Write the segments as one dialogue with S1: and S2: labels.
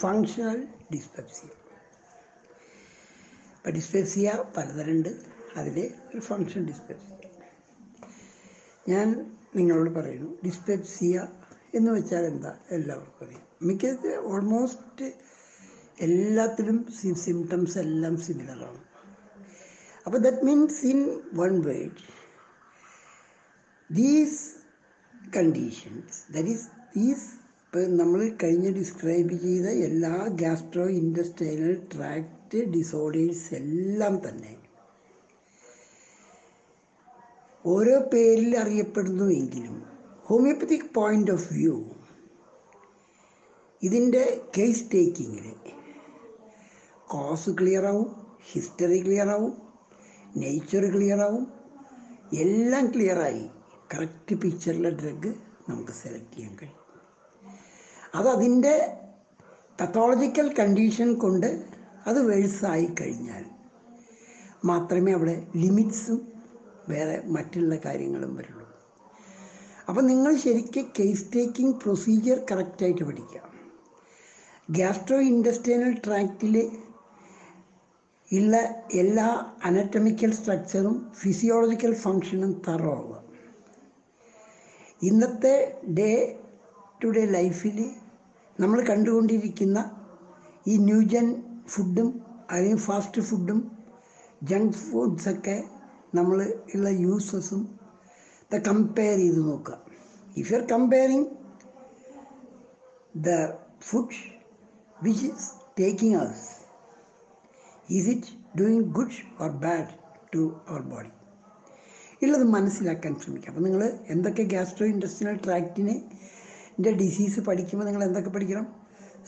S1: Functional dyspepsia ഇപ്പം dyspepsia പലതരമുണ്ട്. അതിൽ ഒരു ഫങ്ഷൻ ഡിസ്പെപ്സിയ ഞാൻ നിങ്ങളോട് പറയുന്നു ഡിസ്പെപ്സിയ എന്ന് വെച്ചാൽ എന്താ? എല്ലാവർക്കും അറിയാം. മിക്ക ഓൾമോസ്റ്റ് എല്ലാത്തിലും സിംറ്റംസ് എല്ലാം സിമിലറാണ് അപ്പോൾ that means in one word these conditions these ഇപ്പം നമ്മൾ കഴിഞ്ഞ് ഡിസ്ക്രൈബ് ചെയ്ത എല്ലാ ഗ്യാസ്ട്രോ ഇൻഡസ്ട്രൈനൽ ട്രാക്ട് ഡിസോർഡേഴ്സ് എല്ലാം തന്നെ. ഓരോ പേരിൽ അറിയപ്പെടുന്നുവെങ്കിലും ഹോമിയോപ്പത്തിക് പോയിന്റ് ഓഫ് വ്യൂ ഇതിന്റെ കേസ് ടേക്കിങ്ങിൽ കോസ് ക്ലിയർ ആവും ഹിസ്റ്ററി ക്ലിയർ ആവും നേച്ചർ ക്ലിയർ ആവും എല്ലാം ക്ലിയറായി കറക്റ്റ് പിക്ചറിലെ ഡ്രഗ് നമുക്ക് സെലക്ട് ചെയ്യാൻ കഴിയും. അത് അതിന്റെ പത്തോളജിക്കൽ കണ്ടീഷൻ കൊണ്ട് അത് വേഴ്സായി കഴിഞ്ഞാൽ മാത്രമേ അവിടെ ലിമിറ്റ്സും വേറെ മറ്റുള്ള കാര്യങ്ങളും വരുള്ളൂ. അപ്പം നിങ്ങൾ ശരിക്കും കേസ് ടേക്കിംഗ് പ്രൊസീജിയർ കറക്റ്റായിട്ട് പഠിക്കുക. ഗ്യാസ്ട്രോ ഇൻഡസ്ട്രിയൽ ട്രാക്റ്റിൽ ഉള്ള എല്ലാ അനറ്റമിക്കൽ സ്ട്രക്ചറും ഫിസിയോളജിക്കൽ ഫങ്ഷനും തറവാവുക ഇന്നത്തെ ഡേ ടു ഡേ ലൈഫിൽ നമ്മൾ കണ്ടുകൊണ്ടിരിക്കുന്ന ഈ ന്യൂജൻ ഫുഡും അല്ലെങ്കിൽ ഫാസ്റ്റ് ഫുഡും ജങ്ക് ഫുഡ്സൊക്കെ നമ്മൾ ഉള്ള യൂസസും ദ കമ്പയർ ചെയ്ത് നോക്കുക. If you are comparing the food which is taking as is it doing good or bad to our body ഉള്ളത് മനസ്സിലാക്കാൻ ശ്രമിക്കുക. അപ്പം നിങ്ങൾ എന്തൊക്കെ ഗ്യാസ്ട്രോ ഇൻഡസ്ട്രിയൽ ട്രാക്റ്റിനെ ഡിസീസ് പഠിക്കുമ്പോൾ നിങ്ങൾ എന്തൊക്കെ പഠിക്കണം?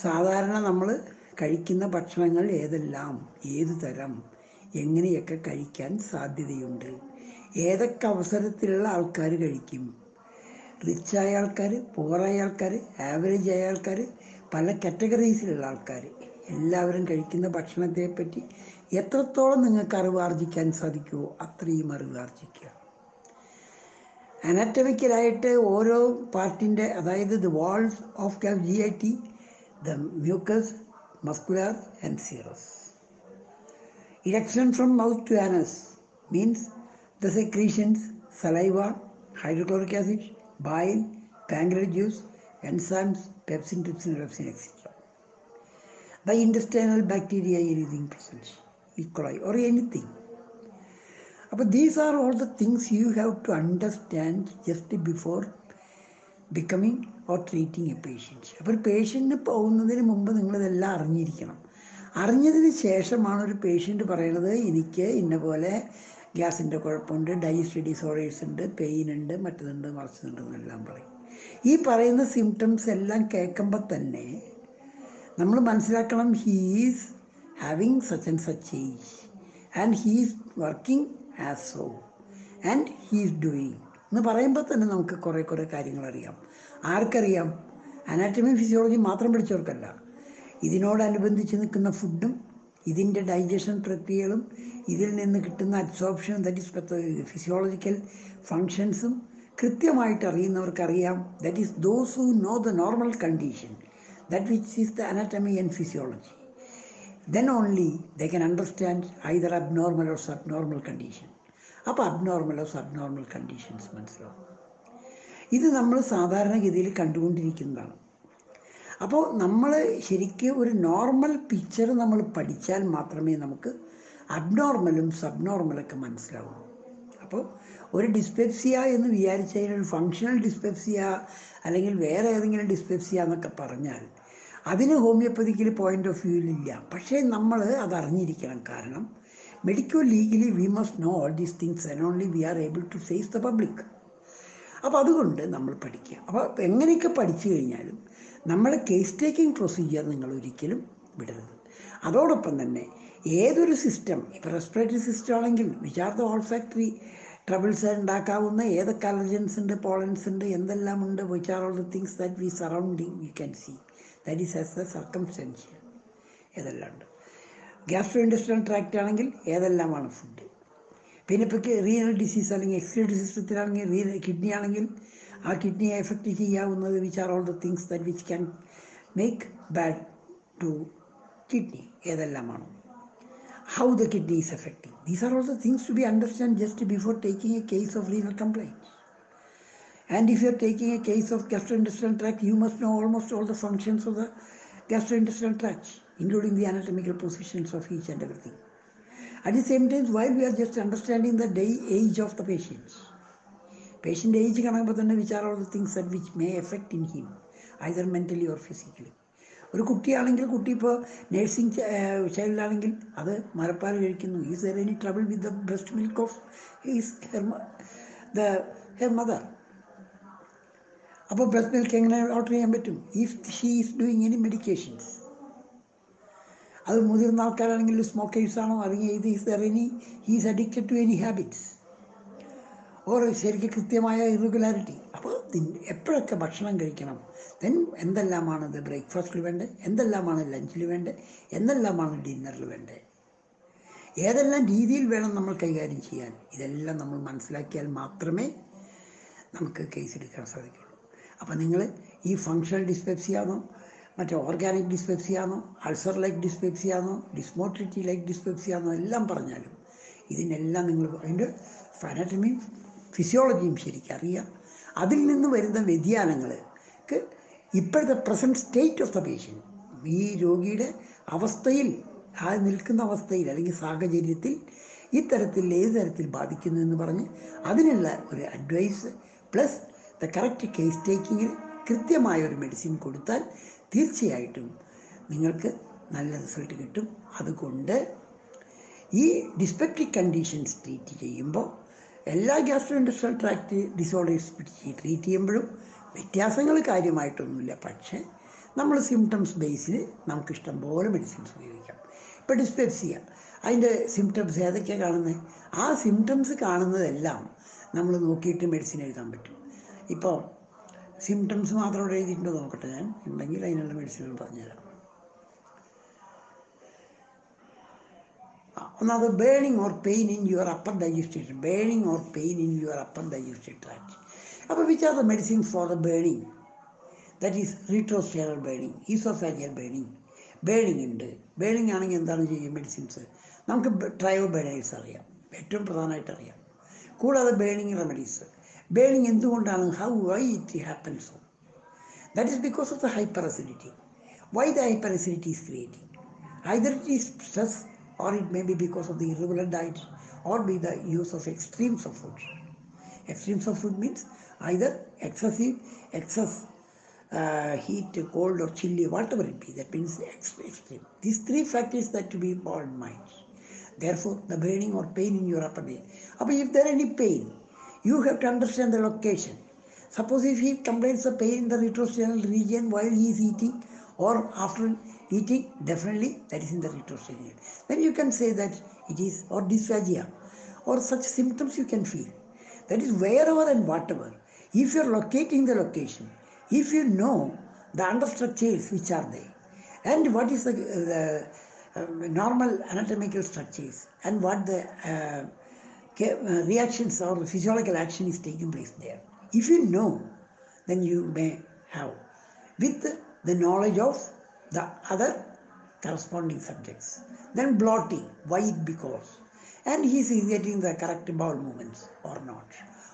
S1: സാധാരണ നമ്മൾ കഴിക്കുന്ന ഭക്ഷണങ്ങൾ ഏതെല്ലാം? ഏത് തരം? എങ്ങനെയൊക്കെ കഴിക്കാൻ സാധ്യതയുണ്ട്? ഏതൊക്കെ അവസരത്തിലുള്ള ആൾക്കാർ കഴിക്കും? റിച്ചായ ആൾക്കാർ പുവറായ ആൾക്കാർ ആവറേജ് ആയ ആൾക്കാർ പല കാറ്റഗറീസിലുള്ള ആൾക്കാർ എല്ലാവരും കഴിക്കുന്ന ഭക്ഷണത്തെപ്പറ്റി എത്രത്തോളം നിങ്ങൾക്ക് അറിവ് ആർജിക്കാൻ സാധിക്കുമോ അത്രയും അറിവ് ആർജിക്കുക. അനാറ്റമിക്കലായിട്ട് ഓരോ പാർട്ടിൻ്റെ അതായത് the walls of Kavu G I T the mucous muscular and serous election from mouth to anus means the secretions saliva hydrochloric acid bile, pancreatic juice, enzymes, pepsin, trypsin, repsin, etc. The intestinal bacteria anything present, E. coli or anything. But these are all the things you have to understand just before becoming or treating a patient. അപ്പോൾ പേഷ്യന്റിന് പോകുന്നതിന് മുമ്പ് നിങ്ങളിതെല്ലാം അറിഞ്ഞിരിക്കണം അറിഞ്ഞതിന് ശേഷമാണ് ഒരു patient പറയുന്നത് എനിക്ക് ഇന്ന പോലെ ഗ്യാസിന്റെ കുഴപ്പമുണ്ട് ഡയസ്റ്റി ഡിസോർഡേഴ്സ് ഉണ്ട് പെയിൻ ഉണ്ട് മറ്റതുണ്ട് മറിച്ചതുണ്ട് എന്നെല്ലാം പറയും ഈ പറയുന്ന സിംറ്റംസ് എല്ലാം കേൾക്കുമ്പോൾ തന്നെ നമ്മൾ മനസ്സിലാക്കണം he's having such and such age and he's working as so and he's doing എന്ന് പറയുമ്പോൾ തന്നെ നമുക്ക് കുറേ കുറേ കാര്യങ്ങൾ അറിയാം. ആർക്കറിയാം? അനാറ്റമി ഫിസിയോളജി മാത്രം പഠിച്ചവർക്കല്ല. ഇതിനോടനുബന്ധിച്ച് നിൽക്കുന്ന ഫുഡും ഇതിന്റെ ഡൈജഷൻ പ്രക്രിയകളും ഇതിൽ നിന്ന് കിട്ടുന്ന അബ്സോർപ്ഷൻ ദറ്റ് ഈസ് ഫിസിയോളജിക്കൽ ഫങ്ഷൻസും കൃത്യമായിട്ട് അറിയുന്നവർക്കറിയാം. That is those who know the normal condition that which is the anatomy and physiology then only they can understand either abnormal or subnormal condition അപ്പോൾ അബ്നോർമൽ ഓർ സബ്നോർമൽ കണ്ടീഷൻസ് മനസ്സിലാവും. ഇത് നമ്മൾ സാധാരണഗതിയിൽ കണ്ടുകൊണ്ടിരിക്കുന്നതാണ്. അപ്പോൾ നമ്മൾ ശരിക്കും ഒരു നോർമൽ പിക്ചർ നമ്മൾ പഠിച്ചാൽ മാത്രമേ നമുക്ക് അബ്നോർമലും സബ്നോർമലൊക്കെ മനസ്സിലാവുള്ളൂ. അപ്പോൾ ഒരു ഡിസ്പെപ്സിയ എന്ന് വിചാരിച്ചു കഴിഞ്ഞാൽ ഫങ്ഷണൽ ഡിസ്പെപ്സിയ അല്ലെങ്കിൽ വേറെ ഏതെങ്കിലും ഡിസ്പെപ്സിയ എന്നൊക്കെ പറഞ്ഞാൽ അതിന് ഹോമിയോപ്പതിക്കിൽ പോയിന്റ് ഓഫ് വ്യൂ ഇല്ല പക്ഷേ നമ്മൾ അത് അറിഞ്ഞിരിക്കണം. കാരണം medical legally we must know all these things and only we are able to face the public അപ്പോൾ അതുകൊണ്ട് നമ്മൾ പഠിക്കുക. അപ്പോൾ എങ്ങനെയൊക്കെ പഠിച്ചു കഴിഞ്ഞാലും നമ്മുടെ കേസ് ടേക്കിംഗ് പ്രൊസീജിയർ നിങ്ങൾ ഒരിക്കലും വിടരുത്. അതോടൊപ്പം തന്നെ ഏതൊരു സിസ്റ്റം ഇപ്പോൾ റെസ്പിറേറ്ററി സിസ്റ്റം ആണെങ്കിൽ വിചാർത്ത ഓൾ ഫാക്ടറി ട്രബിൾസ് ഉണ്ടാക്കാവുന്ന ഏതൊക്കെ അലർജൻസ് ഉണ്ട് പോളൻസ് ഉണ്ട് എന്തെല്ലാം ഉണ്ട് which are all the things that we surrounding you can see that is as a circumstantial ഏതെല്ലാം ഉണ്ട് ഗ്യാസ്ട്രോ ഇൻഡസ്ട്രിയൽ ട്രാക്റ്റ് ആണെങ്കിൽ ഏതെല്ലാമാണ് ഫുഡ് പിന്നെ ഇപ്പോൾ റീനൽ ഡിസീസ് അല്ലെങ്കിൽ എക്സ്ക്രീറ്ററി സിസ്റ്റത്തിലാണെങ്കിൽ റീ കിഡ്നി ആണെങ്കിൽ ആ കിഡ്നിയെ effect ചെയ്യാവുന്നത് which are all the things that which can make bad to kidney ഏതെല്ലാമാണ് how the kidney is affecting. These are all the things to be understand just before taking a case of renal complaints. And if you're taking a case of gastrointestinal tract, you must know almost all the functions of the gastrointestinal tract, including the anatomical positions of each and everything. At the same time, while we are just understanding the day age of the patients, patient age which are all the things that which may affect in him, either mentally or physically. ഒരു കുട്ടിയാണെങ്കിൽ കുട്ടി ഇപ്പോൾ nursing ചൈൽഡാണെങ്കിൽ അത് മരപ്പാൽ കഴിക്കുന്നു is there any trouble with the breast milk of is the her mother അപ്പോൾ breast milk എങ്ങനെ ഓർഡർ ചെയ്യാൻ പറ്റും? If she is doing any medications അത് മുതിർന്ന ആൾക്കാരാണെങ്കിൽ സ്മോക്കേഴ്സ് ആണോ? അല്ലെങ്കിൽ ഇത് is there any he's addicted to any habits or ശരിക്കും കൃത്യമായ ഇറഗുലാരിറ്റി അപ്പോൾ എപ്പോഴൊക്കെ ഭക്ഷണം കഴിക്കണം? ദെൻ എന്തെല്ലാമാണ് ഇത് ബ്രേക്ക്ഫാസ്റ്റിൽ വേണ്ടത്? എന്തെല്ലാമാണ് ലഞ്ചിൽ വേണ്ടത്? എന്തെല്ലാമാണ് ഡിന്നറിൽ വേണ്ടത്? ഏതെല്ലാം രീതിയിൽ വേണം നമ്മൾ കൈകാര്യം ചെയ്യാൻ? ഇതെല്ലാം നമ്മൾ മനസ്സിലാക്കിയാൽ മാത്രമേ നമുക്ക് കേസ് എടുക്കാൻ സാധിക്കുള്ളൂ. അപ്പോൾ നിങ്ങൾ ഈ ഫങ്ഷണൽ ഡിസ്പെപ്സിയാണോ മറ്റേ ഓർഗാനിക് ഡിസ്പെപ്സിയാണോ അൾസർ ലൈക്ക് ഡിസ്പെപ്സിയാണോ ഡിസ്മോട്രിറ്റി ലൈക്ക് ഡിസ്പെപ്സിയാണോ എല്ലാം പറഞ്ഞാലും ഇതിനെല്ലാം നിങ്ങൾ അതിന്റെ ഫാനറ്റമിയും ഫിസിയോളജിയും ശരിക്കും അറിയാം. അതിൽ നിന്ന് വരുന്ന വ്യതിയാനങ്ങൾക്ക് ഇപ്പോഴത്തെ present state of the patient ഈ രോഗിയുടെ അവസ്ഥയിൽ ആ നിൽക്കുന്ന അവസ്ഥയിൽ അല്ലെങ്കിൽ സാഹചര്യത്തിൽ ഇത്തരത്തിൽ ഏത് തരത്തിൽ ബാധിക്കുന്നു എന്ന് പറഞ്ഞ് അതിനുള്ള ഒരു advice plus the correct case ടേക്കിങ്ങിൽ കൃത്യമായ ഒരു മെഡിസിൻ കൊടുത്താൽ തീർച്ചയായിട്ടും നിങ്ങൾക്ക് നല്ല റിസൾട്ട് കിട്ടും. അതുകൊണ്ട് ഈ ഡിസ്പെപ്റ്റിക് കണ്ടീഷൻസ് ട്രീറ്റ് ചെയ്യുമ്പോൾ എല്ലാ ഗ്യാസ്ട്രോ ഇൻഡസ്ട്രിയൽ ട്രാക്ട് ഡിസോർഡേഴ്സ് പിടിച്ച് ട്രീറ്റ് ചെയ്യുമ്പോഴും വ്യത്യാസങ്ങൾ കാര്യമായിട്ടൊന്നുമില്ല. പക്ഷേ നമ്മൾ സിംറ്റംസ് ബേസിൽ നമുക്ക് ഇഷ്ടം പോലെ മെഡിസിൻസ് ഉപയോഗിക്കാം. ഇപ്പോൾ ഡിസ്പെപ്സിയ അതിന്റെ സിംറ്റംസ് ഏതൊക്കെയാണ് കാണുന്നത്? ആ സിംറ്റംസ് കാണുന്നതെല്ലാം നമ്മൾ നോക്കിയിട്ട് മെഡിസിൻ എഴുതാൻ പറ്റും. ഇപ്പോൾ സിംറ്റംസ് മാത്രം ഇവിടെ എഴുതിയിട്ടുണ്ടോ നോക്കട്ടെ ഞാൻ. ഉണ്ടെങ്കിൽ അതിനുള്ള മെഡിസിനുകൾ പറഞ്ഞുതരാം. ഒന്നാമത് burning or pain in your upper digestion burning or pain in your upper digestive tract അപ്പോൾ which are the medicines for the burning that is retrosternal burning oesophageal burning burning ഉണ്ട്. ബേണിങ് ആണെങ്കിൽ എന്താണ് ചെയ്യുക മെഡിസിൻസ് നമുക്ക് trio burners അറിയാം. ഏറ്റവും പ്രധാനമായിട്ട് അറിയാം. കൂടാതെ burning remedies ബേണിംഗ് എന്തുകൊണ്ടാണ് how why it happens so that is because of the hyper acidity why the hyper acidity is creating either it is stress or it may be because of the irregular diet or be the use of extremes of food. Extremes of food means either excessive, excess uh, heat, cold or chilly, whatever it be, that means ex- extreme. These three factors that to be borne in mind. Therefore, the burning or pain in your upper body. But if there any pain, you have to understand the location. Suppose if he complains of pain in the retrosternal region while he is eating or after eating, definitely that is in the retrosternal. Then you can say that it is or dysphagia or such symptoms you can feel. That is wherever and whatever. If you are locating the location, if you know the understructures which are there, and what is the, the uh, normal anatomical structures, and what the uh, uh, Uh, reactions or physiological action is taking place there. If you know, then you may have with the knowledge of the other corresponding subjects. Then blotting, why it because, and he is getting the correct bowel movements or not,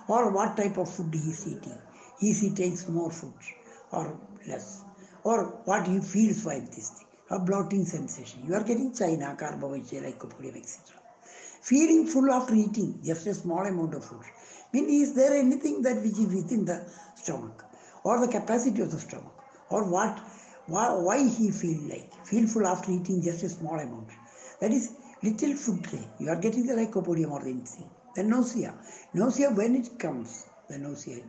S1: or what type of food he is eating. Is he takes more food or less, or what he feels while this thing, a blotting sensation. You are getting China, carbohydrate, lycopodium, etc. Feeling full after eating just a small amount of food. Mean, is there anything that which is within the stomach or the capacity of the stomach? Or what why, why he feel like feel full after eating just a small amount? That is little food you are getting the lycopodium or the anything then nausea. Nausea when it comes the nausea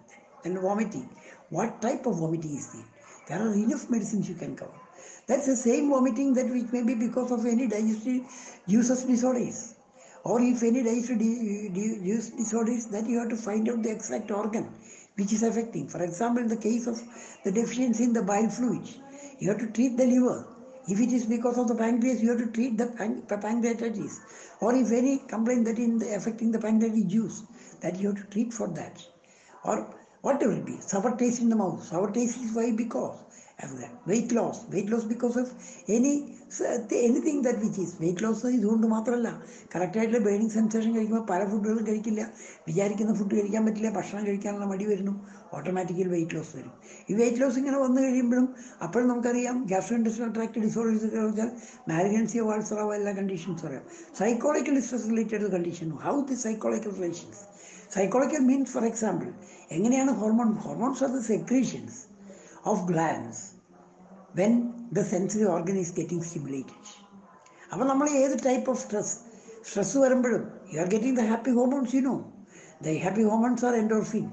S1: then vomiting. What type of vomiting is it? there are enough medicines you can cover. That's the same vomiting that which may be because of any digestive juices disorders or if any digestive di- di- juice disorders that you have to find out the exact organ which is affecting for example in the case of the deficiency in the bile fluid you have to treat the liver. If it is because of the pancreas, you have to treat the pan- pancreatitis. Or if any complaint that in the, affecting the pancreatic juice, that you have to treat for that. Or whatever it be, sour taste in the mouth. Sour taste is why because. As that. Weight loss. Weight loss because of any anything that which is. Weight loss ഇതുകൊണ്ട് മാത്രമല്ല കറക്റ്റായിട്ടുള്ള burning sensation കഴിക്കുമ്പോൾ പല ഫുഡുകളും കഴിക്കില്ല. വിചാരിക്കുന്ന food കഴിക്കാൻ പറ്റില്ല. ഭക്ഷണം കഴിക്കാനുള്ള മടി വരുന്നു. ഓട്ടോമാറ്റിക്കലി വെയിറ്റ് ലോസ് വരും. ഈ വെയിറ്റ് ലോസ് ഇങ്ങനെ വന്നു കഴിയുമ്പോഴും അപ്പോഴും നമുക്കറിയാം ഗ്യാസ്ട്രോ ഇൻഡസ്ട്രിയൽ ട്രാക്ട് ഡിസോർഡേഴ്സ് വെച്ചാൽ മാരിഗൻസിയോ വാൾസറാവോ എല്ലാ കണ്ടീഷൻസ് അറിയാം. Psychological stress related condition how the psychological relations psychological means for example എങ്ങനെയാണ് hormone hormones are the secretions Of glands when the sensory organ is getting stimulated അപ്പോൾ നമ്മൾ ഏത് type of stress stress വരുമ്പോഴും you are getting the happy hormones you know the happy hormones are endorphin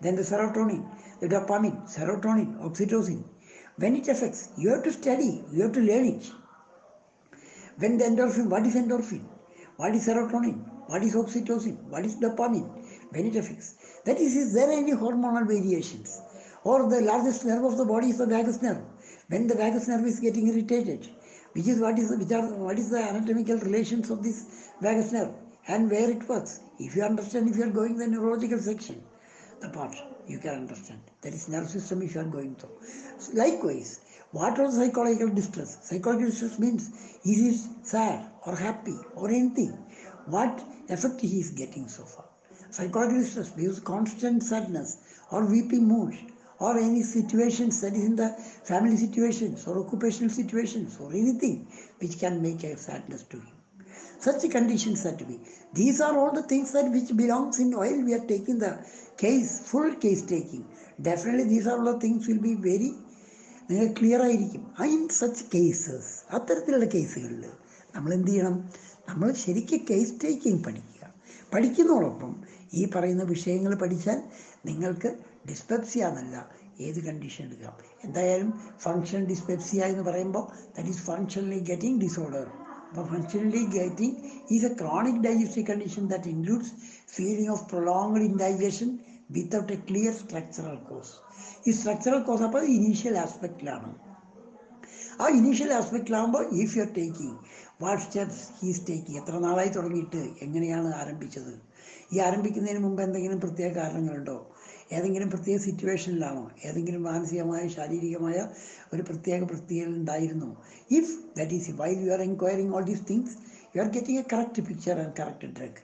S1: then the serotonin, the dopamine, serotonin, oxytocin. When it affects, you have to study, you have to learn it. When the endorphin, what is endorphin? What is serotonin? What is oxytocin? What is dopamine? When it affects. That is, is there any hormonal variations? Or the largest nerve of the body is the vagus nerve. When the vagus nerve is getting irritated, which is what is which are what is the anatomical relations of this vagus nerve and where it works. If you understand, if you are going the neurological section, the part you can understand. That is nerve system if you are going through. Likewise, what was psychological distress? Psychological distress means he is sad or happy or anything? What effect he is getting so far? Psychological distress because constant sadness or weepy mood or any situations that is in the family situations or occupational situations or anything which can make a sadness to him such conditions are to be. These are all the things that which belongs in oil. we are taking the case, full case taking. Definitely these are all the things will be very clear clear ആയിരിക്കും in such cases അത്തരത്തിലുള്ള കേസുകളിൽ നമ്മൾ എന്ത് ചെയ്യണം നമ്മൾ ശരിക്കും case taking പഠിക്കുക പഠിക്കുന്നതോടൊപ്പം ഈ പറയുന്ന വിഷയങ്ങൾ പഠിച്ചാൽ നിങ്ങൾക്ക് ഡിസ്പെപ്സിയ എന്നല്ല ഏത് കണ്ടീഷൻ എടുക്കാം എന്തായാലും ഫങ്ഷൻ ഡിസ്പെപ്സിയ എന്ന് പറയുമ്പോൾ that is functionally getting disorder അപ്പോൾ functionally getting is a chronic digestive condition that includes feeling of prolonged indigestion without a clear structural cause ഈ സ്ട്രക്ചറൽ കോസ് അപ്പോൾ ഇനീഷ്യൽ ആസ്പെക്റ്റിലാണ് ആ initial ആസ്പെക്റ്റിലാകുമ്പോൾ if you are taking what steps he's taking എത്ര നാളായി തുടങ്ങിയിട്ട് എങ്ങനെയാണ് ആരംഭിച്ചത്? ഈ ആരംഭിക്കുന്നതിന് മുമ്പ് എന്തെങ്കിലും പ്രത്യേക കാരണങ്ങളുണ്ടോ? ഏതെങ്കിലും പ്രത്യേക സിറ്റുവേഷനിലാണോ? ഏതെങ്കിലും മാനസികമായ ശാരീരികമായ ഒരു പ്രത്യേക പ്രത്യേകത ഉണ്ടായിരുന്നു? If that is why you are enquiring all these things you are getting a correct picture and correct drug